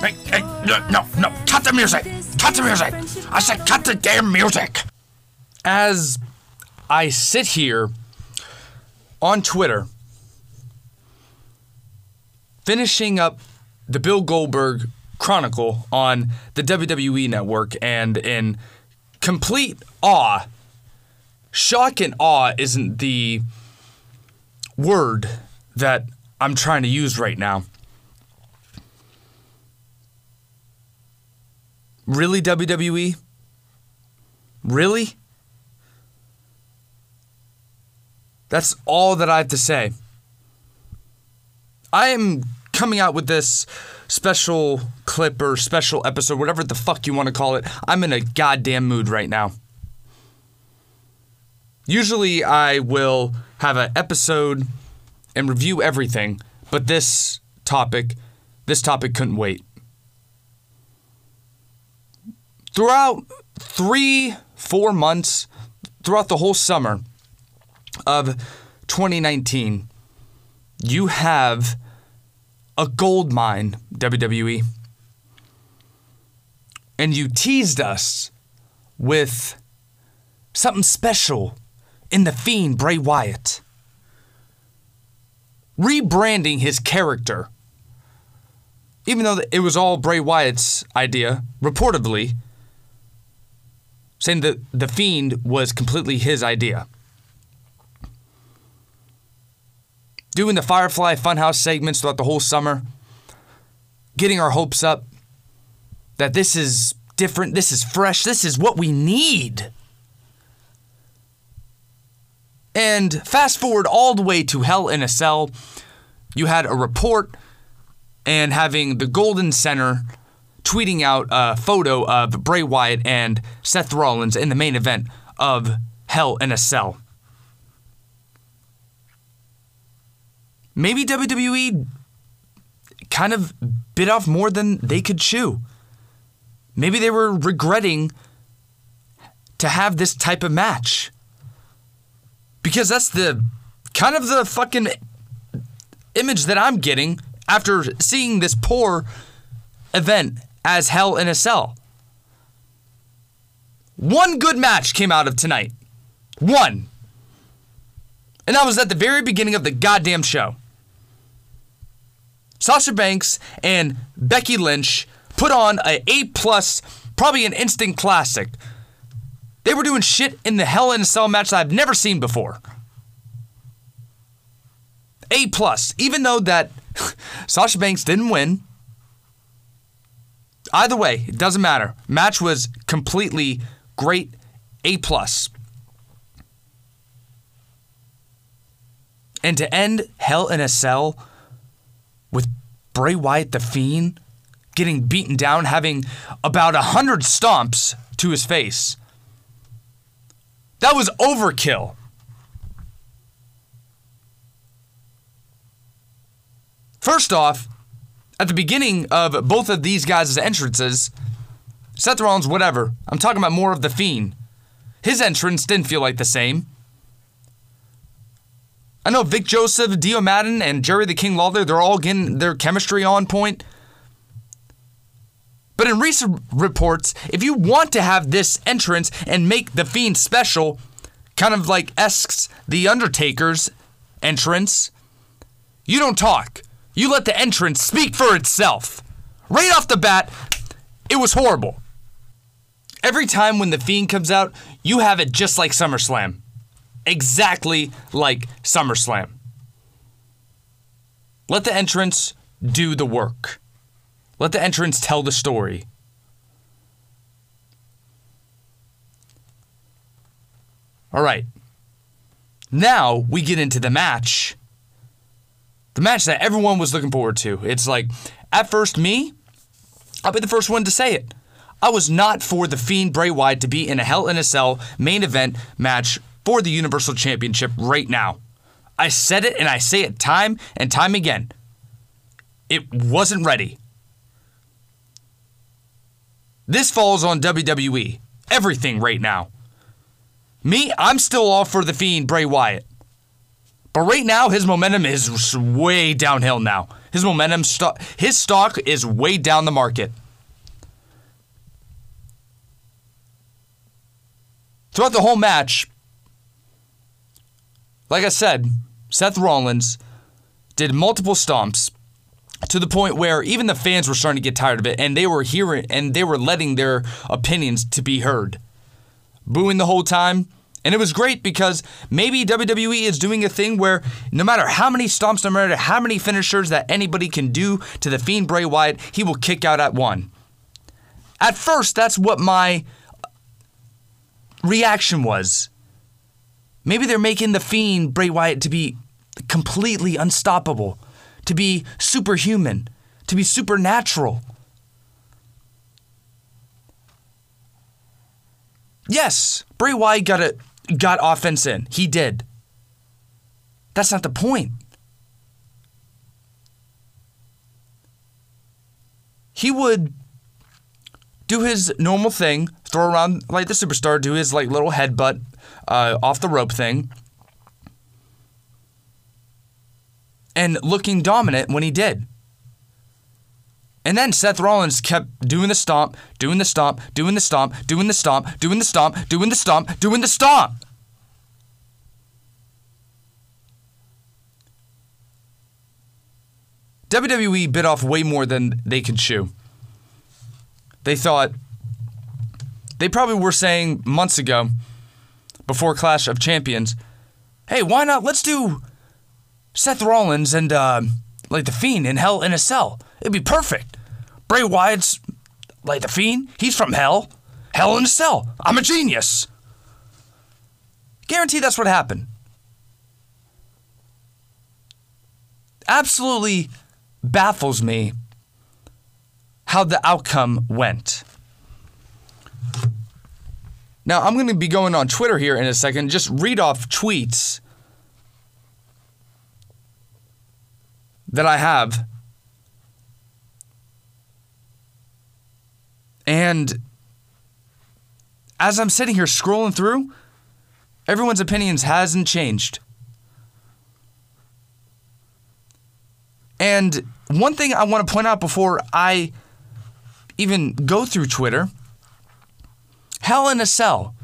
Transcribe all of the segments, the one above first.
Hey, hey, no, no, no, cut the music! Cut the music! I said cut the damn music! As I sit here on Twitter, finishing up the Bill Goldberg Chronicle on the WWE Network, and in complete awe, shock and awe isn't the word that I'm trying to use right now. Really, WWE? Really? That's all that I have to say. I am coming out with this special clip or special episode, whatever the fuck you want to call it. I'm in a goddamn mood right now. Usually I will have an episode and review everything, but this topic, this topic couldn't wait. Throughout three, four months, throughout the whole summer of 2019, you have a gold mine, WWE. And you teased us with something special in The Fiend Bray Wyatt. Rebranding his character. Even though it was all Bray Wyatt's idea, reportedly, saying that The Fiend was completely his idea. doing the Firefly Funhouse segments throughout the whole summer, getting our hopes up that this is different, this is fresh, this is what we need. And fast forward all the way to Hell in a Cell, you had a report and having the Golden Center tweeting out a photo of Bray Wyatt and Seth Rollins in the main event of Hell in a Cell. maybe WWE kind of bit off more than they could chew. Maybe they were regretting to have this type of match. Because that's the kind of the fucking image that I'm getting after seeing this poor event as Hell in a Cell. One good match came out of tonight. One. And that was at the very beginning of the goddamn show. Sasha Banks and Becky Lynch put on a A plus, probably an instant classic. They were doing shit in the Hell in a Cell match that I've never seen before. A plus, even though that Sasha Banks didn't win. Either way, it doesn't matter. Match was completely great. A plus. And to end Hell in a Cell with Bray Wyatt the Fiend getting beaten down, having about a hundred stomps to his face. That was overkill. First off, at the beginning of both of these guys' entrances, Seth Rollins, whatever, I'm talking about more of the Fiend. His entrance didn't feel like the same. I know Vic Joseph, Dio Maddin, and Jerry the King Lawler, they're all getting their chemistry on point. But in recent reports, if you want to have this entrance and make The Fiend special, kind of like Esks The Undertaker's entrance, you don't talk. You let the entrance speak for itself. Right off the bat, it was horrible. Every time when The Fiend comes out, you have it just like SummerSlam exactly like SummerSlam. Let the entrance do the work. Let the entrance tell the story. All right. Now we get into the match. The match that everyone was looking forward to. It's like, at first, me, I'll be the first one to say it. I was not for the Fiend Bray Wyatt to be in a Hell in a Cell main event match for the Universal Championship right now. I said it and I say it time and time again. It wasn't ready. This falls on WWE. Everything right now. Me, I'm still all for the Fiend Bray Wyatt. But right now, his momentum is way downhill now. His momentum, stock, his stock is way down the market. Throughout the whole match, like I said, Seth Rollins did multiple stomps to the point where even the fans were starting to get tired of it and they were hearing and they were letting their opinions to be heard. Booing the whole time. And it was great because maybe WWE is doing a thing where no matter how many stomps, no matter how many finishers that anybody can do to the Fiend Bray Wyatt, he will kick out at one. At first, that's what my uh, reaction was. Maybe they're making the Fiend Bray Wyatt to be completely unstoppable, to be superhuman, to be supernatural. Yes, Bray Wyatt got a got offense in. He did. That's not the point. He would do his normal thing, throw around like the superstar, do his like little headbutt uh, off the rope thing, and looking dominant when he did. And then Seth Rollins kept doing the stomp, doing the stomp, doing the stomp, doing the stomp, doing the stomp, doing the stomp, doing the stomp. WWE bit off way more than they could chew. They thought, they probably were saying months ago, before Clash of Champions, hey, why not? Let's do Seth Rollins and uh, like the Fiend in Hell in a Cell. It'd be perfect. Bray Wyatt's like the Fiend. He's from Hell. Hell in a Cell. I'm a genius. Guarantee that's what happened. Absolutely baffles me how the outcome went. Now, I'm going to be going on Twitter here in a second, just read off tweets that I have. And as I'm sitting here scrolling through, everyone's opinions hasn't changed. And one thing I want to point out before I even go through Twitter Hell in a Cell.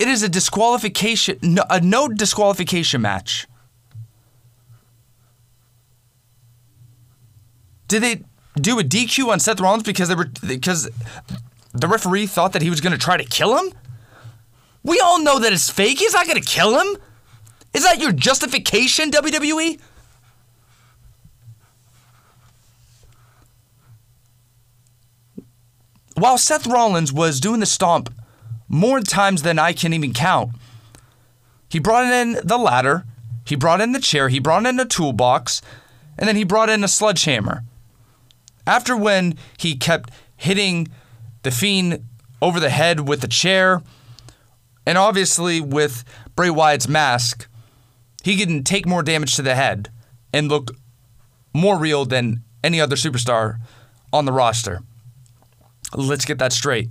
It is a disqualification, no, a no disqualification match. Did they do a DQ on Seth Rollins because they were because the referee thought that he was going to try to kill him? We all know that it's fake. He's not going to kill him. Is that your justification, WWE? While Seth Rollins was doing the stomp more times than I can even count, he brought in the ladder, he brought in the chair, he brought in a toolbox, and then he brought in a sledgehammer. After when he kept hitting the Fiend over the head with the chair, and obviously with Bray Wyatt's mask, he can take more damage to the head and look more real than any other superstar on the roster. Let's get that straight.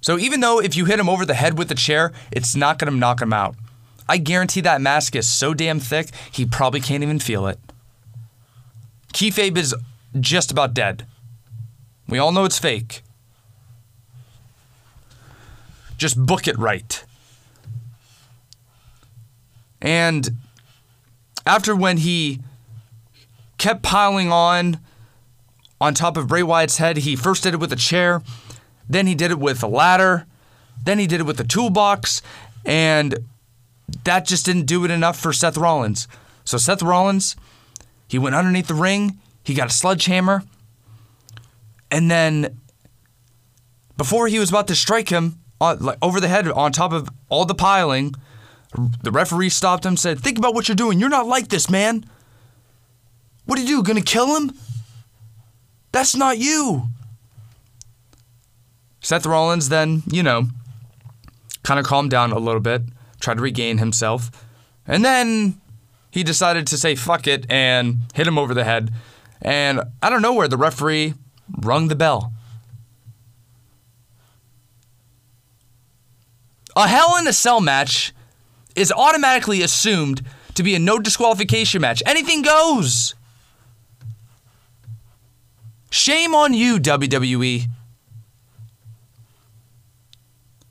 So even though if you hit him over the head with the chair, it's not going to knock him out. I guarantee that mask is so damn thick, he probably can't even feel it. Kayfabe is just about dead. We all know it's fake. Just book it right. And after when he kept piling on on top of Bray Wyatt's head. He first did it with a chair, then he did it with a ladder, then he did it with a toolbox, and that just didn't do it enough for Seth Rollins. So Seth Rollins, he went underneath the ring, he got a sledgehammer, and then before he was about to strike him on, like, over the head on top of all the piling, the referee stopped him, said, "Think about what you're doing. You're not like this, man. What are you do? Gonna kill him?" That's not you. Seth Rollins then, you know, kind of calmed down a little bit, tried to regain himself, and then he decided to say fuck it and hit him over the head. And I don't know where the referee rung the bell. A Hell in a Cell match is automatically assumed to be a no disqualification match. Anything goes. Shame on you, WWE,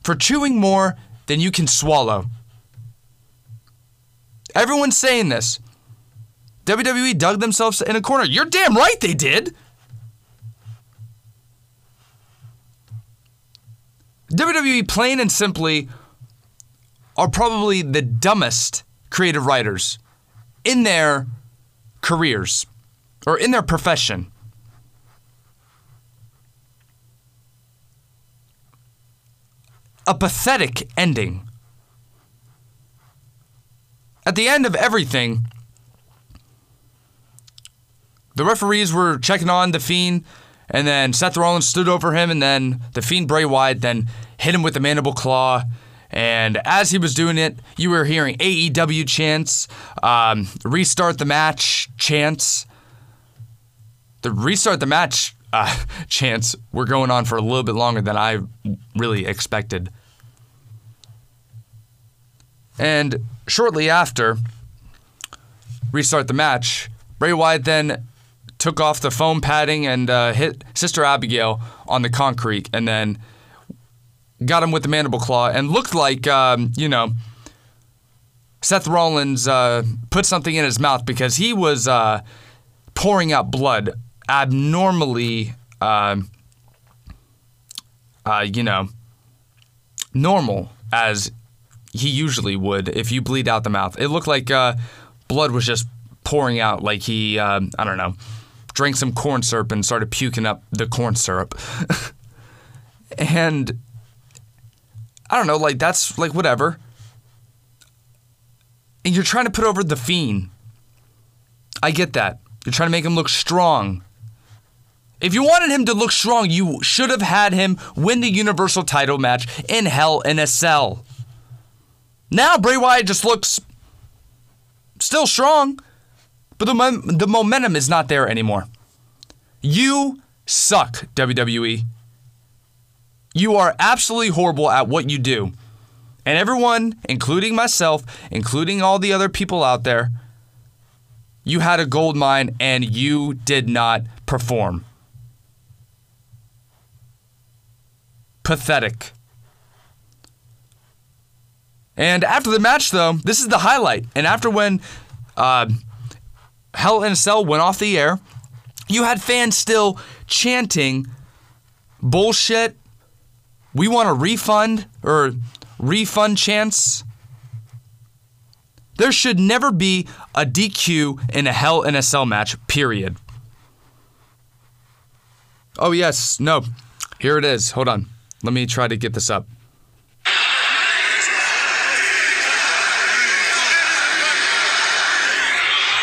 for chewing more than you can swallow. Everyone's saying this. WWE dug themselves in a corner. You're damn right they did. WWE, plain and simply, are probably the dumbest creative writers in their careers or in their profession. A pathetic ending. At the end of everything, the referees were checking on the Fiend, and then Seth Rollins stood over him, and then the Fiend Bray Wyatt then hit him with the mandible claw. And as he was doing it, you were hearing AEW chants, um, restart the match chants. The restart the match uh, chants were going on for a little bit longer than I really expected. And shortly after restart the match, Bray Wyatt then took off the foam padding and uh, hit Sister Abigail on the concrete, and then got him with the mandible claw, and looked like um, you know Seth Rollins uh, put something in his mouth because he was uh, pouring out blood abnormally. Um, uh, you know, normal as he usually would if you bleed out the mouth. It looked like uh, blood was just pouring out, like he, um, I don't know, drank some corn syrup and started puking up the corn syrup. and I don't know, like that's like whatever. And you're trying to put over the fiend. I get that. You're trying to make him look strong. If you wanted him to look strong, you should have had him win the Universal title match in Hell in a Cell. Now Bray Wyatt just looks still strong, but the, the momentum is not there anymore. You suck, WWE. You are absolutely horrible at what you do. And everyone, including myself, including all the other people out there, you had a gold mine and you did not perform. Pathetic. And after the match, though, this is the highlight. And after when uh, Hell in a Cell went off the air, you had fans still chanting bullshit. We want a refund or refund chance. There should never be a DQ in a Hell in a Cell match, period. Oh, yes, no. Here it is. Hold on. Let me try to get this up.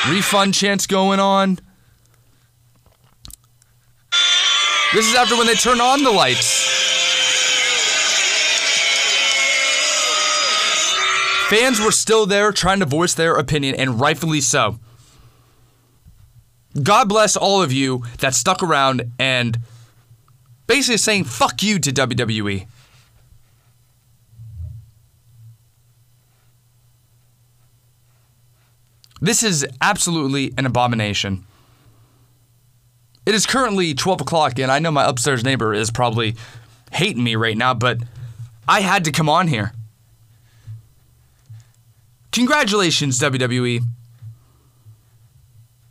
Refund chance going on. This is after when they turn on the lights. Fans were still there trying to voice their opinion, and rightfully so. God bless all of you that stuck around and basically saying fuck you to WWE. This is absolutely an abomination. It is currently 12 o'clock, and I know my upstairs neighbor is probably hating me right now, but I had to come on here. Congratulations, WWE.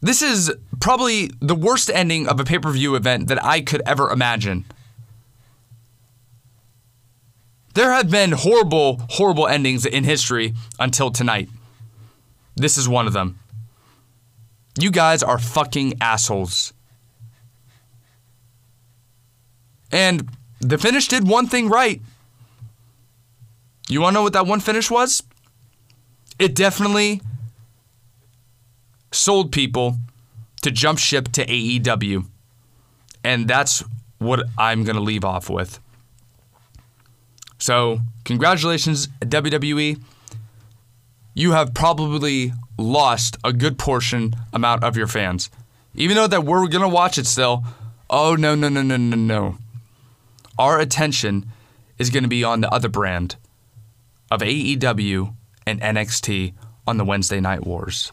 This is probably the worst ending of a pay per view event that I could ever imagine. There have been horrible, horrible endings in history until tonight. This is one of them. You guys are fucking assholes. And the finish did one thing right. You want to know what that one finish was? It definitely sold people to jump ship to AEW. And that's what I'm going to leave off with. So, congratulations, WWE you have probably lost a good portion amount of your fans. Even though that we're going to watch it still, oh no, no, no, no, no, no. Our attention is going to be on the other brand of AEW and NXT on the Wednesday Night Wars.